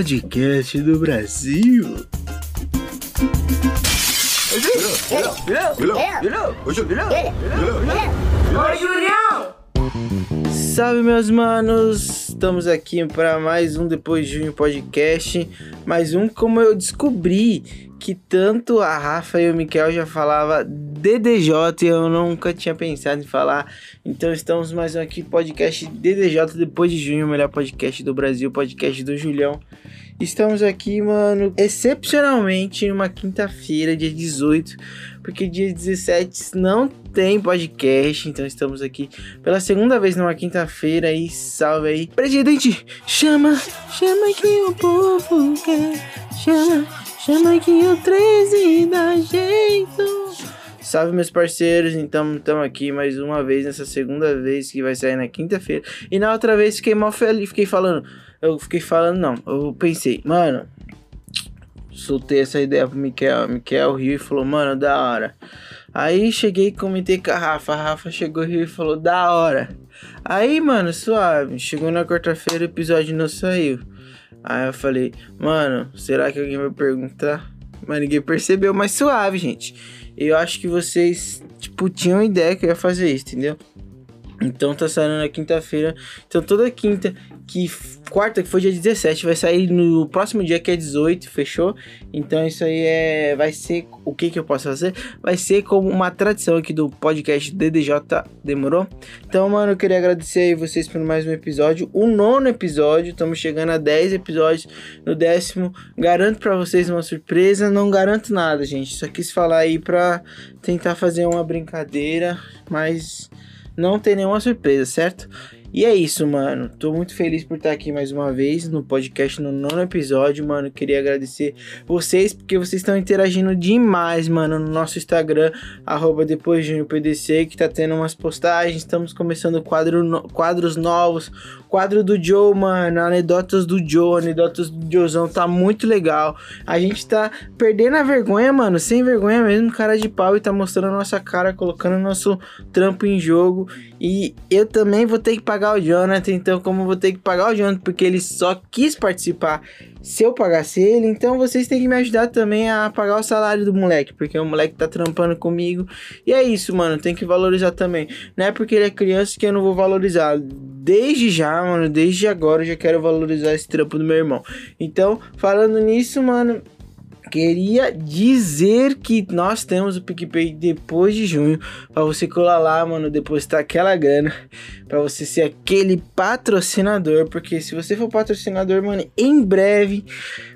podcast do Brasil. Salve meus manos, estamos aqui para mais um Depois de Junho podcast, mais um como eu descobri que tanto a Rafa e o Miquel já falava DDJ e eu nunca tinha pensado em falar. Então estamos mais um aqui podcast DDJ depois de junho, o melhor podcast do Brasil, podcast do Julião. Estamos aqui, mano, excepcionalmente numa quinta-feira, dia 18, porque dia 17 não tem podcast, então estamos aqui pela segunda vez numa quinta-feira e salve aí. Presidente, chama, chama que o povo quer, chama, chama que o 13 dá jeito. Salve meus parceiros, então estamos aqui mais uma vez nessa segunda vez que vai sair na quinta-feira. E na outra vez fiquei mal feliz, fiquei falando, eu fiquei falando não, eu pensei, mano, soltei essa ideia pro Miquel, Miquel riu e falou, mano, da hora. Aí cheguei e comentei com a Rafa, a Rafa chegou e falou, da hora. Aí, mano, suave, chegou na quarta-feira, o episódio não saiu. Aí eu falei, mano, será que alguém vai perguntar? Mas ninguém percebeu, mas suave, gente. Eu acho que vocês, tipo, tinham ideia que eu ia fazer isso, entendeu? Então tá saindo na quinta-feira. Então toda quinta, que quarta, que foi dia 17, vai sair no próximo dia que é 18, fechou? Então isso aí é vai ser o que que eu posso fazer? Vai ser como uma tradição aqui do podcast DDJ, demorou? Então, mano, eu queria agradecer aí vocês por mais um episódio, o nono episódio, estamos chegando a 10 episódios, no décimo, garanto para vocês uma surpresa, não garanto nada, gente, só quis falar aí pra tentar fazer uma brincadeira, mas não tem nenhuma surpresa, certo? E é isso, mano. Tô muito feliz por estar aqui mais uma vez no podcast no nono episódio, mano. Queria agradecer vocês porque vocês estão interagindo demais, mano, no nosso Instagram, arroba que tá tendo umas postagens. Estamos começando quadro no... quadros novos. Quadro do Joe, mano. Anedotas do Joe, anedotas do Joezão. Tá muito legal. A gente tá perdendo a vergonha, mano. Sem vergonha mesmo, cara de pau. E tá mostrando a nossa cara, colocando nosso trampo em jogo. E eu também vou ter que pagar o Jonathan, então como eu vou ter que pagar o Jonathan porque ele só quis participar se eu pagasse ele, então vocês têm que me ajudar também a pagar o salário do moleque, porque o moleque tá trampando comigo. E é isso, mano, tem que valorizar também. Não é porque ele é criança que eu não vou valorizar. Desde já, mano, desde agora eu já quero valorizar esse trampo do meu irmão. Então, falando nisso, mano, Queria dizer que nós temos o PicPay depois de junho. Pra você colar lá, mano, depositar aquela grana. Pra você ser aquele patrocinador. Porque se você for patrocinador, mano, em breve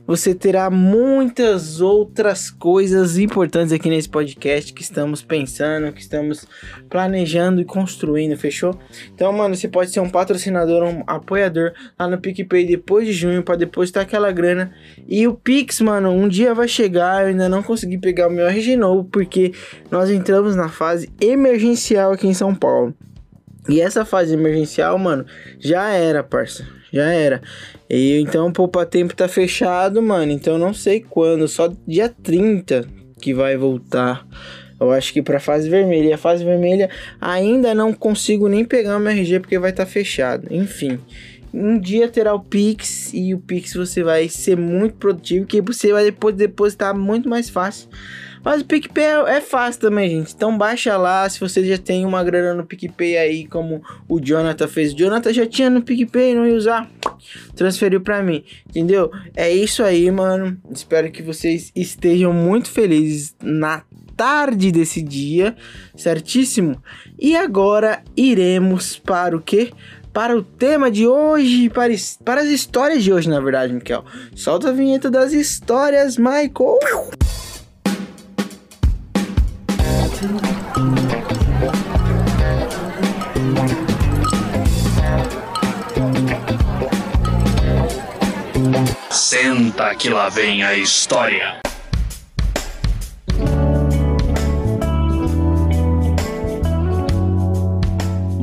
você terá muitas outras coisas importantes aqui nesse podcast que estamos pensando, que estamos planejando e construindo, fechou? Então, mano, você pode ser um patrocinador, um apoiador lá no PicPay depois de junho para depositar aquela grana. E o Pix, mano, um dia vai chegar. Eu ainda não consegui pegar o meu RG novo porque nós entramos na fase emergencial aqui em São Paulo. E essa fase emergencial, mano, já era, parça. Já era. E então o Poupa Tempo tá fechado, mano. Então não sei quando. Só dia 30 que vai voltar. Eu acho que pra fase vermelha. E a fase vermelha ainda não consigo nem pegar o meu RG porque vai estar tá fechado. Enfim. Um dia terá o Pix e o Pix você vai ser muito produtivo, que você vai depois depositar muito mais fácil. Mas o PicPay é, é fácil também, gente. Então baixa lá se você já tem uma grana no PicPay aí, como o Jonathan fez. O Jonathan já tinha no PicPay, não ia usar. Transferiu para mim, entendeu? É isso aí, mano. Espero que vocês estejam muito felizes na tarde desse dia, certíssimo? E agora iremos para o que? Para o tema de hoje, para, para as histórias de hoje, na verdade, Miquel. Solta a vinheta das histórias, Michael. Senta que lá vem a história.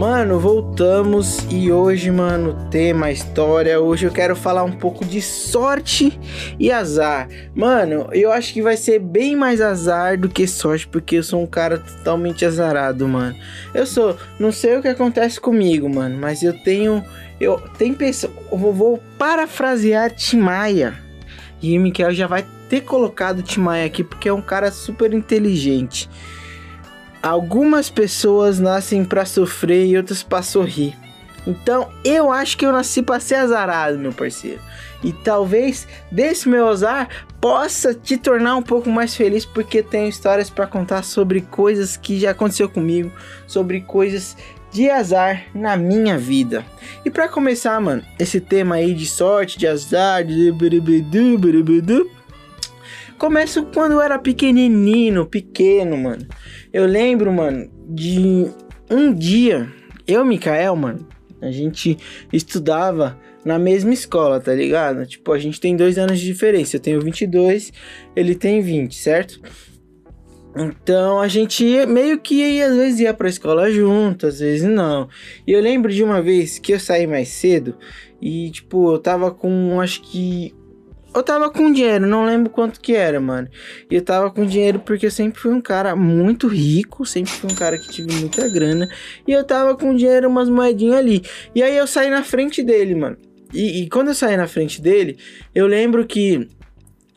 Mano, voltamos e hoje, mano, tema, história. Hoje eu quero falar um pouco de sorte e azar. Mano, eu acho que vai ser bem mais azar do que sorte, porque eu sou um cara totalmente azarado, mano. Eu sou, não sei o que acontece comigo, mano, mas eu tenho. Eu tenho pessoas eu vou parafrasear Tim Maia. E o Mikael já vai ter colocado Tim Maia aqui porque é um cara super inteligente. Algumas pessoas nascem para sofrer e outras para sorrir. Então, eu acho que eu nasci para ser azarado, meu parceiro. E talvez desse meu azar possa te tornar um pouco mais feliz porque tenho histórias para contar sobre coisas que já aconteceu comigo, sobre coisas de azar na minha vida. E para começar, mano, esse tema aí de sorte, de azar, de começa quando eu era pequenininho, pequeno, mano. Eu lembro, mano, de um dia, eu e Mikael, mano, a gente estudava na mesma escola, tá ligado? Tipo, a gente tem dois anos de diferença. Eu tenho 22, ele tem 20, certo? Então a gente ia, meio que ia, às vezes ia pra escola junto, às vezes não. E eu lembro de uma vez que eu saí mais cedo e, tipo, eu tava com acho que eu tava com dinheiro, não lembro quanto que era, mano. E eu tava com dinheiro porque eu sempre fui um cara muito rico, sempre fui um cara que tive muita grana. E eu tava com dinheiro, umas moedinhas ali. E aí eu saí na frente dele, mano. E, e quando eu saí na frente dele, eu lembro que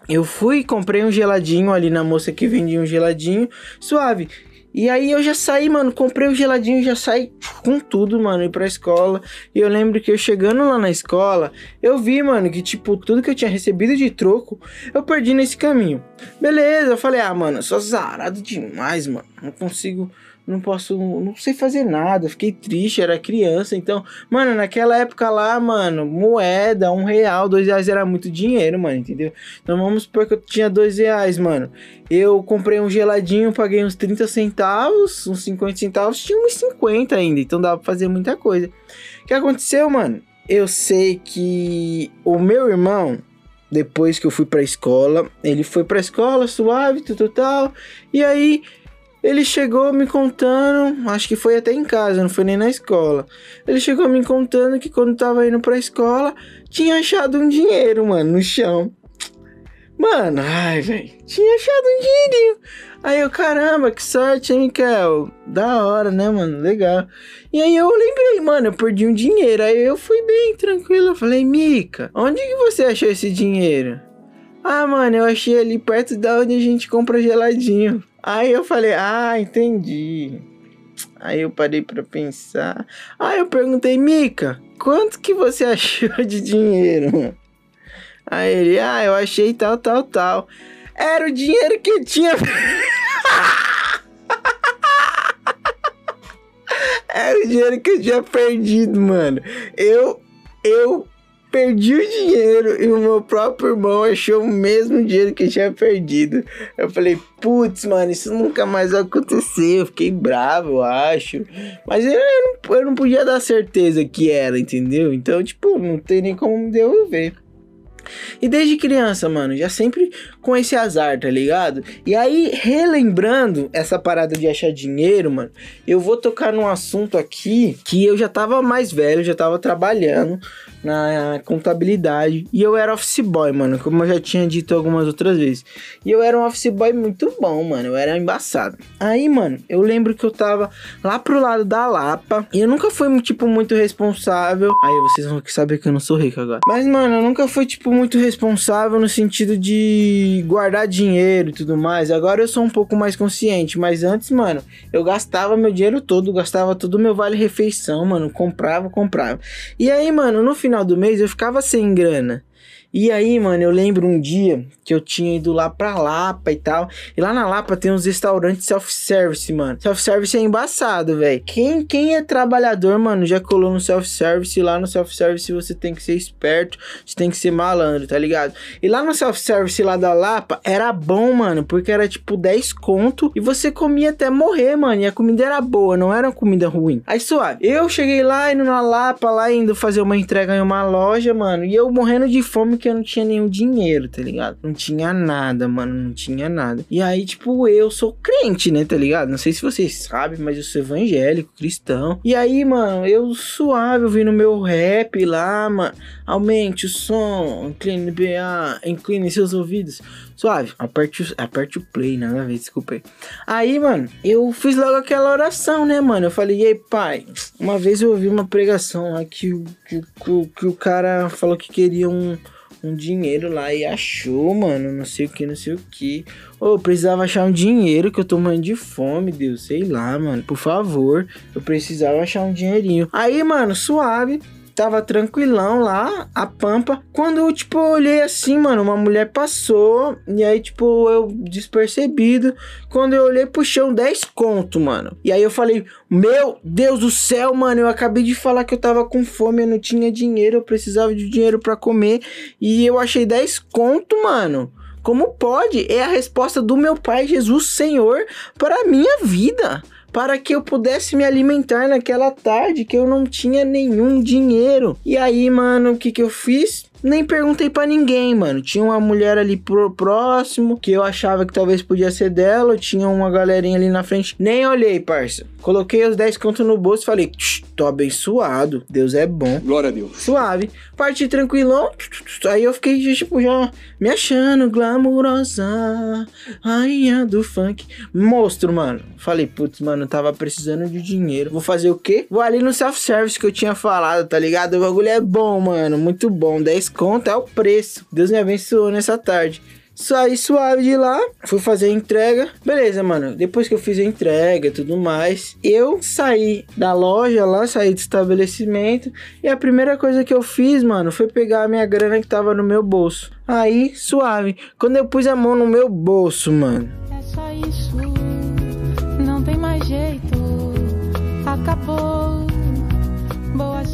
eu fui e comprei um geladinho ali na moça que vendia um geladinho, suave. E aí eu já saí, mano, comprei o geladinho, já saí com tudo, mano, ir pra escola. E eu lembro que eu chegando lá na escola, eu vi, mano, que tipo, tudo que eu tinha recebido de troco, eu perdi nesse caminho. Beleza, eu falei, ah, mano, eu sou zarado demais, mano. Não consigo não posso, não sei fazer nada, fiquei triste, era criança, então, mano, naquela época lá, mano, moeda, um real, dois reais era muito dinheiro, mano, entendeu? Então vamos supor que eu tinha dois reais, mano, eu comprei um geladinho, paguei uns 30 centavos, uns 50 centavos, tinha uns 50 ainda, então dava pra fazer muita coisa. O que aconteceu, mano? Eu sei que o meu irmão, depois que eu fui pra escola, ele foi pra escola suave, tudo tal, e aí ele chegou me contando, acho que foi até em casa, não foi nem na escola. Ele chegou me contando que quando tava indo pra escola, tinha achado um dinheiro, mano, no chão. Mano, ai, velho, tinha achado um dinheirinho. Aí eu, caramba, que sorte, hein, Mikael? Da hora, né, mano? Legal. E aí eu lembrei, mano, eu perdi um dinheiro. Aí eu fui bem tranquilo. Eu falei, Mica, onde que você achou esse dinheiro? Ah, mano, eu achei ali perto da onde a gente compra geladinho. Aí eu falei, ah, entendi. Aí eu parei para pensar. Aí eu perguntei, Mica, quanto que você achou de dinheiro? Aí ele, ah, eu achei tal, tal, tal. Era o dinheiro que eu tinha. Era o dinheiro que eu tinha perdido, mano. Eu, eu perdi o dinheiro e o meu próprio irmão achou o mesmo dinheiro que tinha perdido. Eu falei, putz, mano, isso nunca mais vai acontecer. Eu fiquei bravo, eu acho. Mas eu, eu, não, eu não podia dar certeza que era, entendeu? Então, tipo, não tem nem como me devolver. E desde criança, mano, já sempre com esse azar, tá ligado? E aí, relembrando essa parada de achar dinheiro, mano, eu vou tocar num assunto aqui que eu já tava mais velho, já tava trabalhando na contabilidade e eu era office boy, mano, como eu já tinha dito algumas outras vezes. E eu era um office boy muito bom, mano, eu era embaçado. Aí, mano, eu lembro que eu tava lá pro lado da Lapa e eu nunca fui, tipo, muito responsável. Aí vocês vão saber que eu não sou rico agora. Mas, mano, eu nunca fui, tipo, muito responsável no sentido de guardar dinheiro e tudo mais. Agora eu sou um pouco mais consciente, mas antes, mano, eu gastava meu dinheiro todo, gastava todo o meu vale refeição, mano, comprava, comprava. E aí, mano, no final do mês eu ficava sem grana. E aí, mano, eu lembro um dia que eu tinha ido lá pra Lapa e tal. E lá na Lapa tem uns restaurantes self-service, mano. Self-service é embaçado, velho. Quem, quem é trabalhador, mano, já colou no self-service. Lá no self-service você tem que ser esperto, você tem que ser malandro, tá ligado? E lá no self-service lá da Lapa era bom, mano, porque era tipo 10 conto e você comia até morrer, mano. E a comida era boa, não era comida ruim. Aí suave. Eu cheguei lá indo na Lapa, lá indo fazer uma entrega em uma loja, mano. E eu morrendo de fome porque eu não tinha nenhum dinheiro, tá ligado? Não tinha nada, mano, não tinha nada. E aí, tipo, eu sou crente, né, tá ligado? Não sei se vocês sabem, mas eu sou evangélico, cristão. E aí, mano, eu suave, ouvindo meu rap lá, mano. Aumente o som, incline BA, incline seus ouvidos. Suave, aperte, o- aperte o play, nada a ver, desculpa aí. Aí, mano, eu fiz logo aquela oração, né, mano? Eu falei, e aí, pai? Uma vez eu ouvi uma pregação lá que, que, que, que o cara falou que queria um, um dinheiro lá e achou, mano, não sei o que, não sei o que. Ô, eu precisava achar um dinheiro que eu tô morrendo de fome, Deus, sei lá, mano. Por favor, eu precisava achar um dinheirinho. Aí, mano, suave. Tava tranquilão lá, a pampa. Quando eu, tipo, olhei assim, mano, uma mulher passou. E aí, tipo, eu despercebido. Quando eu olhei pro chão, 10 conto, mano. E aí eu falei, meu Deus do céu, mano. Eu acabei de falar que eu tava com fome, eu não tinha dinheiro, eu precisava de dinheiro pra comer. E eu achei 10 conto, mano. Como pode? É a resposta do meu Pai Jesus Senhor para a minha vida. Para que eu pudesse me alimentar naquela tarde que eu não tinha nenhum dinheiro. E aí, mano, o que que eu fiz? Nem perguntei pra ninguém, mano. Tinha uma mulher ali pro próximo que eu achava que talvez podia ser dela. Tinha uma galerinha ali na frente. Nem olhei, parça. Coloquei os 10 contos no bolso e falei: "Tch, tô abençoado. Deus é bom. Glória a Deus. Suave. Parti tranquilão. Aí eu fiquei, tipo, já me achando glamurosa. Rainha do funk. Monstro, mano. Falei, putz, mano, tava precisando de dinheiro. Vou fazer o quê? Vou ali no self-service que eu tinha falado, tá ligado? O bagulho é bom, mano. Muito bom. 10 conto é o preço. Deus me abençoou nessa tarde. Saí suave de lá, fui fazer a entrega. Beleza, mano. Depois que eu fiz a entrega e tudo mais, eu saí da loja lá, saí do estabelecimento. E a primeira coisa que eu fiz, mano, foi pegar a minha grana que tava no meu bolso. Aí, suave. Quando eu pus a mão no meu bolso, mano. É só isso, não tem mais jeito. Acabou. Boa.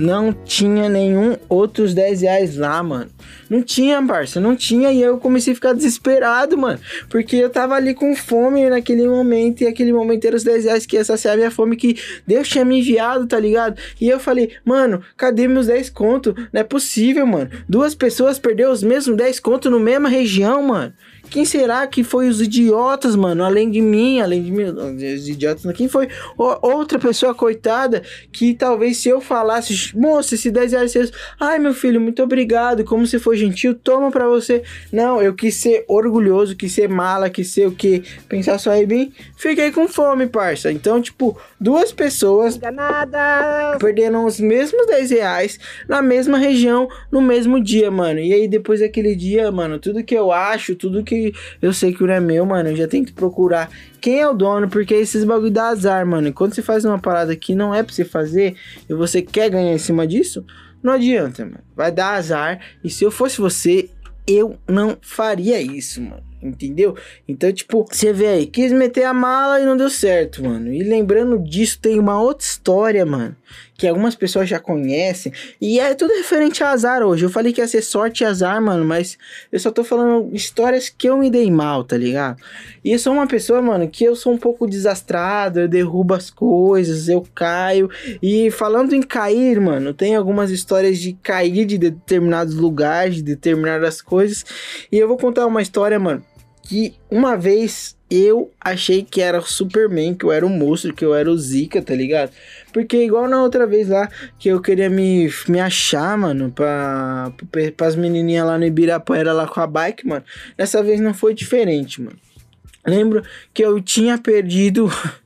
Não tinha nenhum outros 10 reais lá, mano. Não tinha, parça, não tinha. E eu comecei a ficar desesperado, mano. Porque eu tava ali com fome naquele momento. E aquele momento era os 10 reais que ia saciar minha fome que Deus tinha me enviado, tá ligado? E eu falei, mano, cadê meus 10 conto? Não é possível, mano. Duas pessoas perderam os mesmos 10 conto no mesma região, mano. Quem será que foi os idiotas, mano? Além de mim, além de mim, os idiotas, quem foi o- outra pessoa coitada que talvez se eu falasse, moça, esse 10 reais, seus- ai meu filho, muito obrigado, como você foi gentil, toma pra você. Não, eu quis ser orgulhoso, quis ser mala, quis ser o que? Pensar só em mim, fiquei com fome, parça. Então, tipo, duas pessoas perderam os mesmos 10 reais na mesma região, no mesmo dia, mano. E aí, depois daquele dia, mano, tudo que eu acho, tudo que eu sei que não é meu, mano, eu já tenho que procurar quem é o dono, porque esses bagulho dá azar, mano. E quando você faz uma parada que não é pra você fazer e você quer ganhar em cima disso, não adianta, mano. Vai dar azar. E se eu fosse você, eu não faria isso, mano. Entendeu? Então, tipo, você vê aí, quis meter a mala e não deu certo, mano. E lembrando disso, tem uma outra história, mano. Que algumas pessoas já conhecem. E é tudo referente a azar hoje. Eu falei que ia ser sorte e azar, mano. Mas eu só tô falando histórias que eu me dei mal, tá ligado? E eu sou uma pessoa, mano, que eu sou um pouco desastrado. Eu derrubo as coisas, eu caio. E falando em cair, mano, tem algumas histórias de cair de determinados lugares, de determinadas coisas. E eu vou contar uma história, mano que uma vez eu achei que era o Superman, que eu era o monstro, que eu era o Zika, tá ligado? Porque igual na outra vez lá, que eu queria me, me achar, mano, pra, pras menininhas lá no Ibirapuera lá com a bike, mano. Dessa vez não foi diferente, mano. Lembro que eu tinha perdido...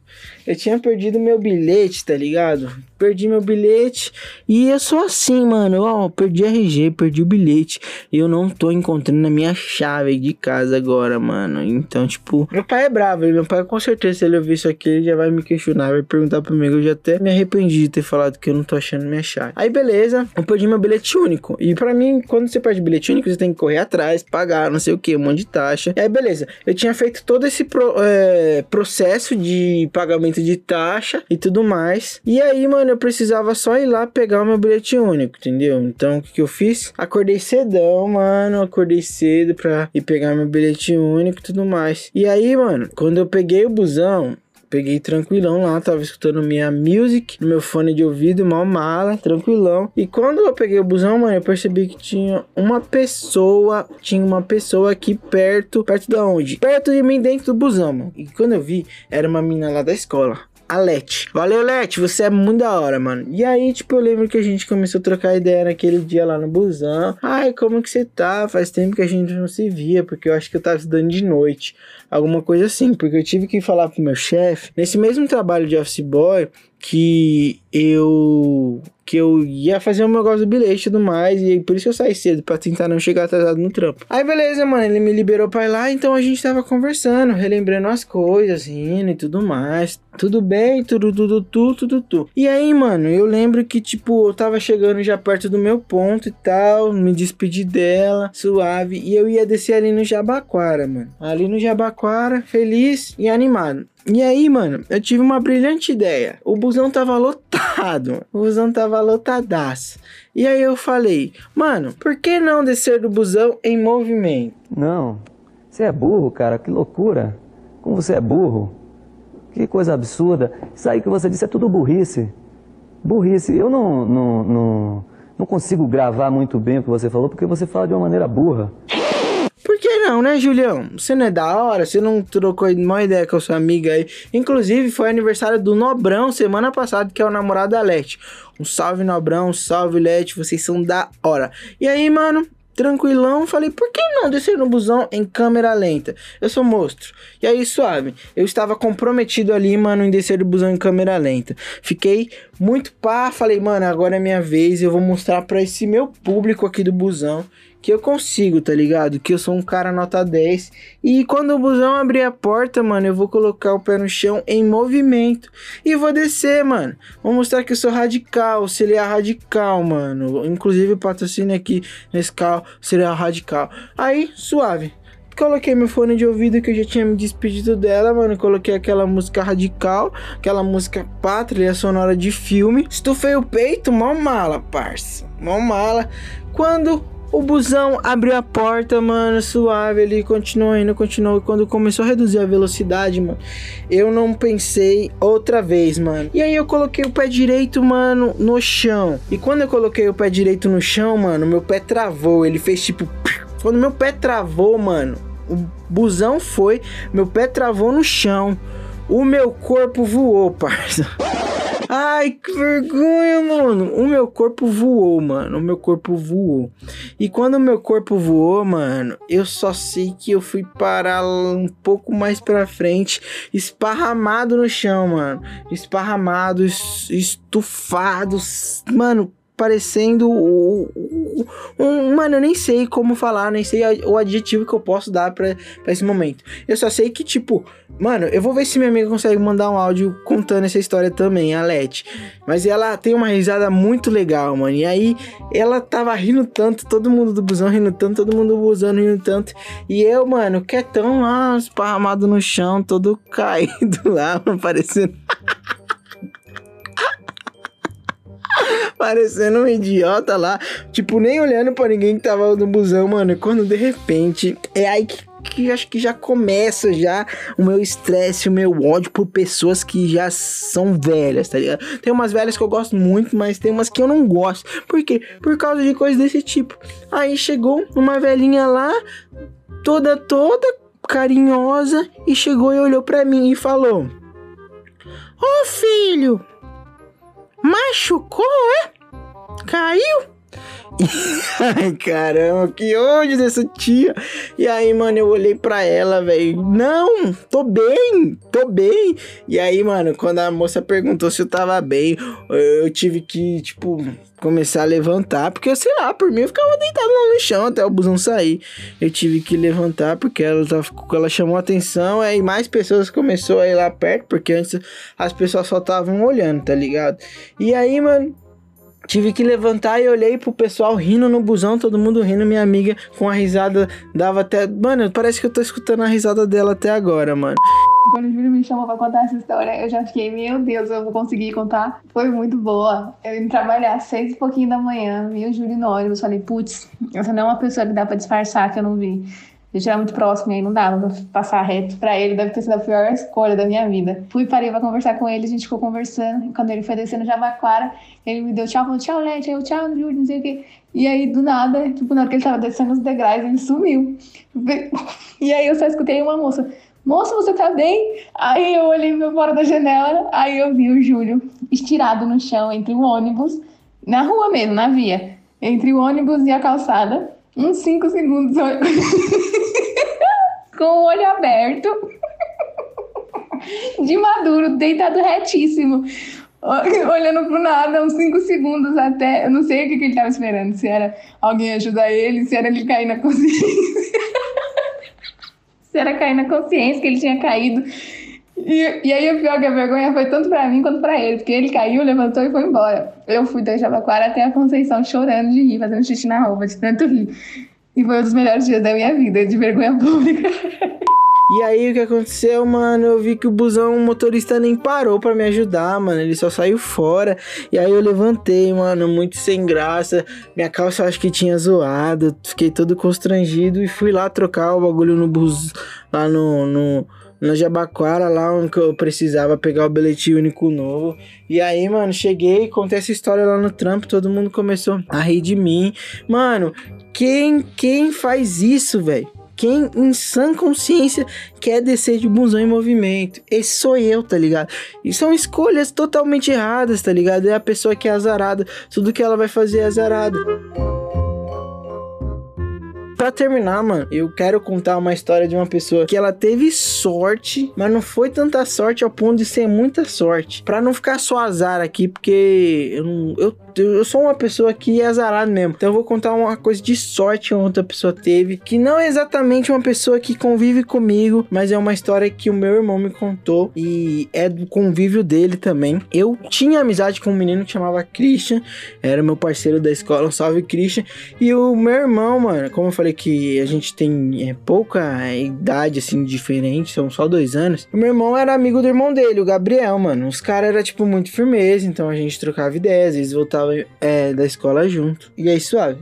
Eu tinha perdido meu bilhete, tá ligado? Perdi meu bilhete e eu sou assim, mano. Ó, perdi RG, perdi o bilhete. Eu não tô encontrando a minha chave de casa agora, mano. Então, tipo, meu pai é bravo. Meu pai, com certeza, se ele ouvir isso aqui, ele já vai me questionar, vai perguntar pra mim. Eu já até me arrependi de ter falado que eu não tô achando minha chave. Aí, beleza, eu perdi meu bilhete único. E pra mim, quando você perde bilhete único, você tem que correr atrás, pagar, não sei o que, um monte de taxa. E aí, beleza, eu tinha feito todo esse pro- é, processo de pagamento de taxa e tudo mais. E aí, mano, eu precisava só ir lá pegar o meu bilhete único, entendeu? Então, o que, que eu fiz? Acordei cedão, mano. Acordei cedo pra ir pegar meu bilhete único e tudo mais. E aí, mano, quando eu peguei o busão, Peguei tranquilão lá, tava escutando minha music no meu fone de ouvido, mal mala, tranquilão. E quando eu peguei o busão, mano, eu percebi que tinha uma pessoa, tinha uma pessoa aqui perto, perto da onde? Perto de mim, dentro do busão, mano. E quando eu vi, era uma menina lá da escola. A Leti. Valeu, Leti, você é muito da hora, mano. E aí, tipo, eu lembro que a gente começou a trocar ideia naquele dia lá no busão. Ai, como que você tá? Faz tempo que a gente não se via, porque eu acho que eu tava estudando de noite. Alguma coisa assim, porque eu tive que falar pro meu chefe, nesse mesmo trabalho de office boy, que eu que eu ia fazer um negócio do bilhete e tudo mais, e por isso eu saí cedo, pra tentar não chegar atrasado no trampo. Aí beleza, mano, ele me liberou pra ir lá, então a gente tava conversando, relembrando as coisas, rindo e tudo mais. Tudo bem, tudo, tudo, tudo, tudo, tudo. E aí, mano, eu lembro que, tipo, eu tava chegando já perto do meu ponto e tal, me despedi dela, suave, e eu ia descer ali no Jabaquara, mano. Ali no Jabaquara, feliz e animado. E aí, mano, eu tive uma brilhante ideia. O busão tava lotado, o busão tava lotadaço. E aí eu falei, mano, por que não descer do busão em movimento? Não, você é burro, cara, que loucura. Como você é burro. Que coisa absurda. Isso aí que você disse é tudo burrice. Burrice. Eu não, não, não, não consigo gravar muito bem o que você falou porque você fala de uma maneira burra. Por que não, né, Julião? Você não é da hora? Você não trocou uma ideia com a sua amiga aí? Inclusive, foi aniversário do Nobrão semana passada, que é o namorado da Leti. Um salve, Nobrão, um salve, Leti, vocês são da hora. E aí, mano, tranquilão, falei, por que não descer no busão em câmera lenta? Eu sou monstro. E aí, suave, eu estava comprometido ali, mano, em descer do busão em câmera lenta. Fiquei muito pá, falei, mano, agora é minha vez, eu vou mostrar para esse meu público aqui do busão que eu consigo, tá ligado? Que eu sou um cara nota 10. E quando o busão abrir a porta, mano, eu vou colocar o pé no chão em movimento. E vou descer, mano. Vou mostrar que eu sou radical, seria radical, mano. Inclusive, patrocínio aqui nesse carro seria radical. Aí, suave. Coloquei meu fone de ouvido que eu já tinha me despedido dela, mano. Coloquei aquela música radical, aquela música pátria sonora de filme. Estufei o peito, mó mala, parça. Mó mala. Quando o busão abriu a porta, mano, suave. Ele continuou indo, continuou. Quando começou a reduzir a velocidade, mano, eu não pensei outra vez, mano. E aí eu coloquei o pé direito, mano, no chão. E quando eu coloquei o pé direito no chão, mano, meu pé travou. Ele fez tipo. Quando meu pé travou, mano, o busão foi, meu pé travou no chão. O meu corpo voou, parça. Ai, que vergonha, mano. O meu corpo voou, mano. O meu corpo voou. E quando o meu corpo voou, mano, eu só sei que eu fui parar um pouco mais pra frente, esparramado no chão, mano. Esparramado, estufado, mano parecendo um, um, mano, eu nem sei como falar, nem sei o adjetivo que eu posso dar para esse momento. Eu só sei que tipo, mano, eu vou ver se minha amiga consegue mandar um áudio contando essa história também, a Leti. Mas ela tem uma risada muito legal, mano. E aí ela tava rindo tanto, todo mundo do busão rindo tanto, todo mundo do busão rindo tanto. E eu, mano, quietão lá, esparramado no chão, todo caído lá, parecendo parecendo um idiota lá, tipo, nem olhando para ninguém que tava no busão, mano. E quando de repente, é aí que que acho que já começa já o meu estresse, o meu ódio por pessoas que já são velhas, tá ligado? Tem umas velhas que eu gosto muito, mas tem umas que eu não gosto. Por quê? Por causa de coisas desse tipo. Aí chegou uma velhinha lá, toda toda carinhosa e chegou e olhou para mim e falou: "Ô oh, filho, machucou, é?" Caiu? Ai, caramba, que ódio dessa tia. E aí, mano, eu olhei pra ela, velho. Não, tô bem, tô bem. E aí, mano, quando a moça perguntou se eu tava bem, eu tive que, tipo, começar a levantar. Porque, sei lá, por mim eu ficava deitado lá no chão até o busão sair. Eu tive que levantar porque ela, tava, ela chamou atenção. Aí mais pessoas começaram a ir lá perto. Porque antes as pessoas só estavam olhando, tá ligado? E aí, mano Tive que levantar e olhei pro pessoal rindo no busão, todo mundo rindo, minha amiga com a risada dava até. Mano, parece que eu tô escutando a risada dela até agora, mano. Quando o Júlio me chamou pra contar essa história, eu já fiquei, meu Deus, eu vou conseguir contar. Foi muito boa. Eu ia trabalhar às seis e pouquinho da manhã, vi o Júlio no ônibus, falei, putz, essa não é uma pessoa que dá pra disfarçar que eu não vi gente era muito próximo e aí não dava passar reto pra ele, deve ter sido a pior escolha da minha vida. Fui, parei pra conversar com ele, a gente ficou conversando, quando ele foi descendo Jabaquara, ele me deu tchau, falou tchau, Lete, eu tchau, Júlio, não sei o quê. E aí, do nada, tipo, na hora que ele tava descendo os degraus, ele sumiu. E aí eu só escutei uma moça, Moça, você tá bem? Aí eu olhei pra fora da janela, aí eu vi o Júlio estirado no chão entre o ônibus, na rua mesmo, na via, entre o ônibus e a calçada, uns cinco segundos com o olho aberto, de maduro, deitado retíssimo, olhando pro nada, uns cinco segundos até. Eu não sei o que, que ele tava esperando, se era alguém ajudar ele, se era ele cair na consciência. se era cair na consciência que ele tinha caído. E, e aí o pior que a vergonha foi tanto pra mim quanto pra ele, porque ele caiu, levantou e foi embora. Eu fui da Jabaquara até a Conceição chorando de rir, fazendo xixi na roupa, de tanto rir. E foi um dos melhores dias da minha vida, de vergonha pública. E aí o que aconteceu, mano? Eu vi que o busão, o motorista nem parou para me ajudar, mano. Ele só saiu fora. E aí eu levantei, mano, muito sem graça. Minha calça acho que tinha zoado. Fiquei todo constrangido e fui lá trocar o bagulho no bus lá no, no na Jabaquara, lá onde eu precisava pegar o bilhete único novo. E aí, mano, cheguei, contei essa história lá no trampo, todo mundo começou a rir de mim. Mano, quem, quem faz isso, velho? Quem em sã consciência quer descer de busão em movimento? Esse sou eu, tá ligado? E são escolhas totalmente erradas, tá ligado? É a pessoa que é azarada, tudo que ela vai fazer é azarada. Pra terminar, mano, eu quero contar uma história de uma pessoa que ela teve sorte, mas não foi tanta sorte ao ponto de ser muita sorte. Pra não ficar só azar aqui, porque eu, não, eu eu sou uma pessoa que é azarada mesmo. Então eu vou contar uma coisa de sorte que outra pessoa teve, que não é exatamente uma pessoa que convive comigo, mas é uma história que o meu irmão me contou e é do convívio dele também. Eu tinha amizade com um menino que chamava Christian, era meu parceiro da escola, um salve Christian. E o meu irmão, mano, como eu falei que a gente tem é, pouca idade assim diferente, são só dois anos. O meu irmão era amigo do irmão dele, o Gabriel, mano. Os caras eram tipo muito firmeza, então a gente trocava ideias, às vezes voltava é, da escola junto. E aí, suave.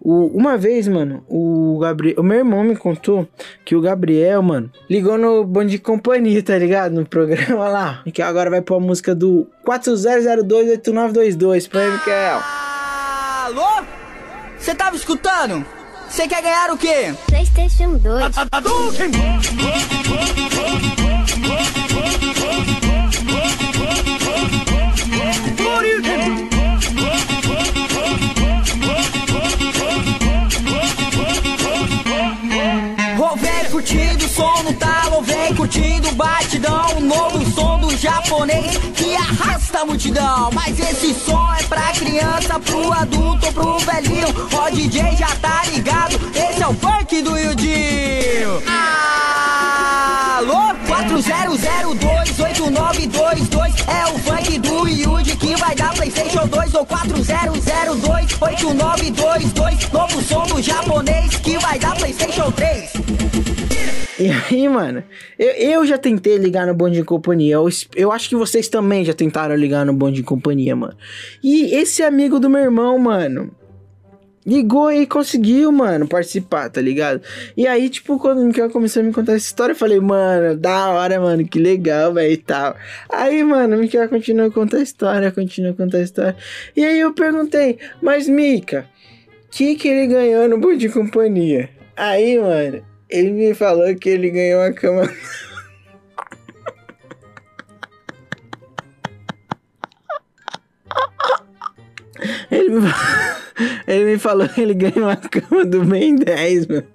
O, uma vez, mano, o Gabriel, o meu irmão me contou que o Gabriel, mano, ligou no Bom de Companhia, tá ligado? No programa lá. E que agora vai pôr a música do 40028922 pra Michael. Alô? Você tava escutando? Você quer ganhar o quê? PlayStation 2. o. O novo som do japonês que arrasta a multidão. Mas esse som é pra criança, pro adulto pro velhinho. Ó, DJ já tá ligado, esse é o funk do Yudinho. Alô? 40028922 é o funk do Yudi que vai dar PlayStation 2 ou 40028922. Novo som do japonês que vai dar PlayStation 3. E aí, mano, eu, eu já tentei ligar no Bom de Companhia. Eu, eu acho que vocês também já tentaram ligar no Bom de Companhia, mano. E esse amigo do meu irmão, mano, ligou e conseguiu, mano, participar, tá ligado? E aí, tipo, quando o Miguel começou a me contar essa história, eu falei, mano, da hora, mano, que legal, velho, e tal. Aí, mano, o Miguel continuou a contar a história, continuou a contar a história. E aí eu perguntei, mas Mika, que que ele ganhou no Bom de Companhia? Aí, mano, ele me falou que ele ganhou uma cama. Ele me, ele me falou que ele ganhou uma cama do Ben 10, mano.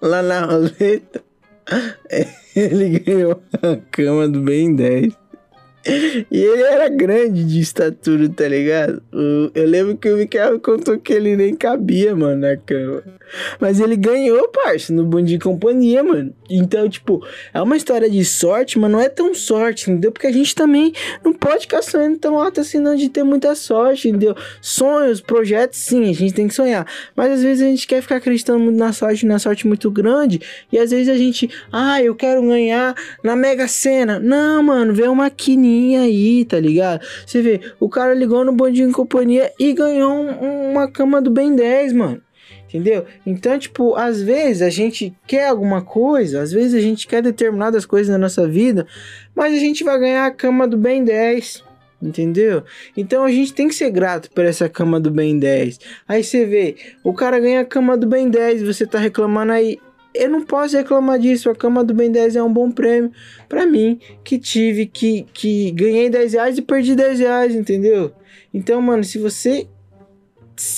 Lá na roleta, ele ganhou a cama do Ben 10. E ele era grande de estatura, tá ligado? eu lembro que o Mikael contou que ele nem cabia, mano, na cama. Mas ele ganhou, parça, no Bom de Companhia, mano. Então, tipo, é uma história de sorte, mas não é tão sorte, entendeu? Porque a gente também não pode ficar sonhando tão alto assim, não, de ter muita sorte, entendeu? Sonhos, projetos, sim, a gente tem que sonhar. Mas às vezes a gente quer ficar acreditando muito na sorte, na sorte muito grande. E às vezes a gente, ah, eu quero ganhar na Mega Sena. Não, mano, vê uma maquininha aí, tá ligado? Você vê, o cara ligou no Bondinho Companhia e ganhou um, uma cama do Ben 10, mano. Entendeu? Então, tipo, às vezes a gente quer alguma coisa, às vezes a gente quer determinadas coisas na nossa vida, mas a gente vai ganhar a cama do Ben 10. Entendeu? Então a gente tem que ser grato por essa cama do Ben 10. Aí você vê, o cara ganha a cama do Ben 10, você tá reclamando aí. Eu não posso reclamar disso. A cama do Ben 10 é um bom prêmio pra mim, que tive, que, que ganhei 10 reais e perdi 10 reais, entendeu? Então, mano, se você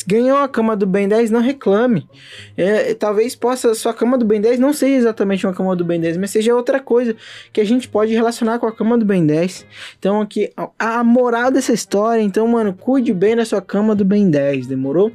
ganhou a cama do Ben 10, não reclame. É, talvez possa, sua cama do Ben 10 não seja exatamente uma cama do Ben 10, mas seja outra coisa que a gente pode relacionar com a cama do Ben 10. Então, aqui, a, moral dessa história, então, mano, cuide bem da sua cama do Ben 10, demorou?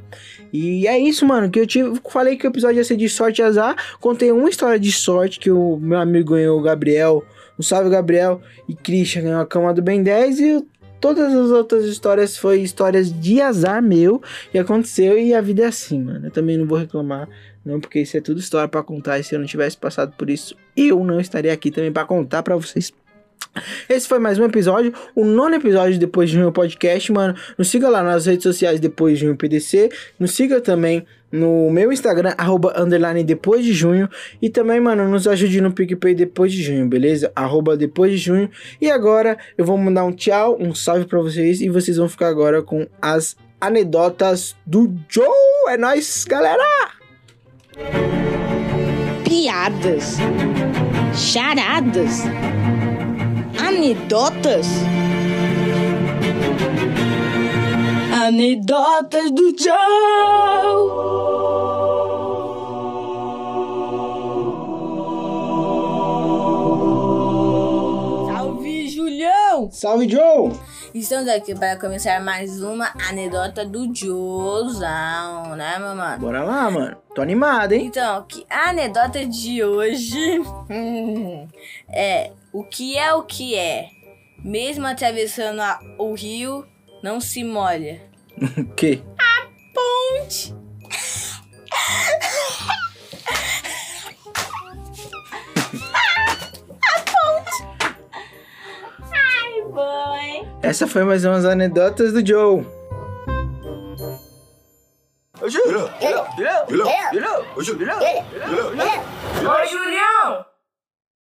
E é isso, mano, que eu tive, falei que o episódio ia ser de sorte e azar, contei uma história de sorte que o meu amigo ganhou, o Gabriel, o Salve Gabriel e Christian ganhou a cama do Ben 10 e todas as outras histórias foi histórias de azar meu e aconteceu e a vida é assim, mano. Eu também não vou reclamar, não, porque isso é tudo história para contar e se eu não tivesse passado por isso, eu não estaria aqui também para contar para vocês. Esse foi mais um episódio, o nono episódio depois de um podcast, mano. Nos siga lá nas redes sociais depois de um PDC. Nos siga também no meu Instagram, arroba underline depois de junho. E também, mano, nos ajude no PicPay depois de junho, beleza? Arroba depois de junho. E agora eu vou mandar um tchau, um salve pra vocês. E vocês vão ficar agora com as anedotas do Joe. É nóis, galera! piadas, charadas, anedotas. Anedotas do Joe. Salve, Julião! Salve, Joe! Estamos aqui para começar mais uma anedota do Joezão, né, mamãe? Bora lá, mano. Tô animado, hein? Então, que a anedota de hoje hum, é o que é o que é. Mesmo atravessando a- o rio, não se molha. O quê? Ponte. a ponte. Ai, boy. Essa foi mais umas anedotas do Joe. Ô, Julião!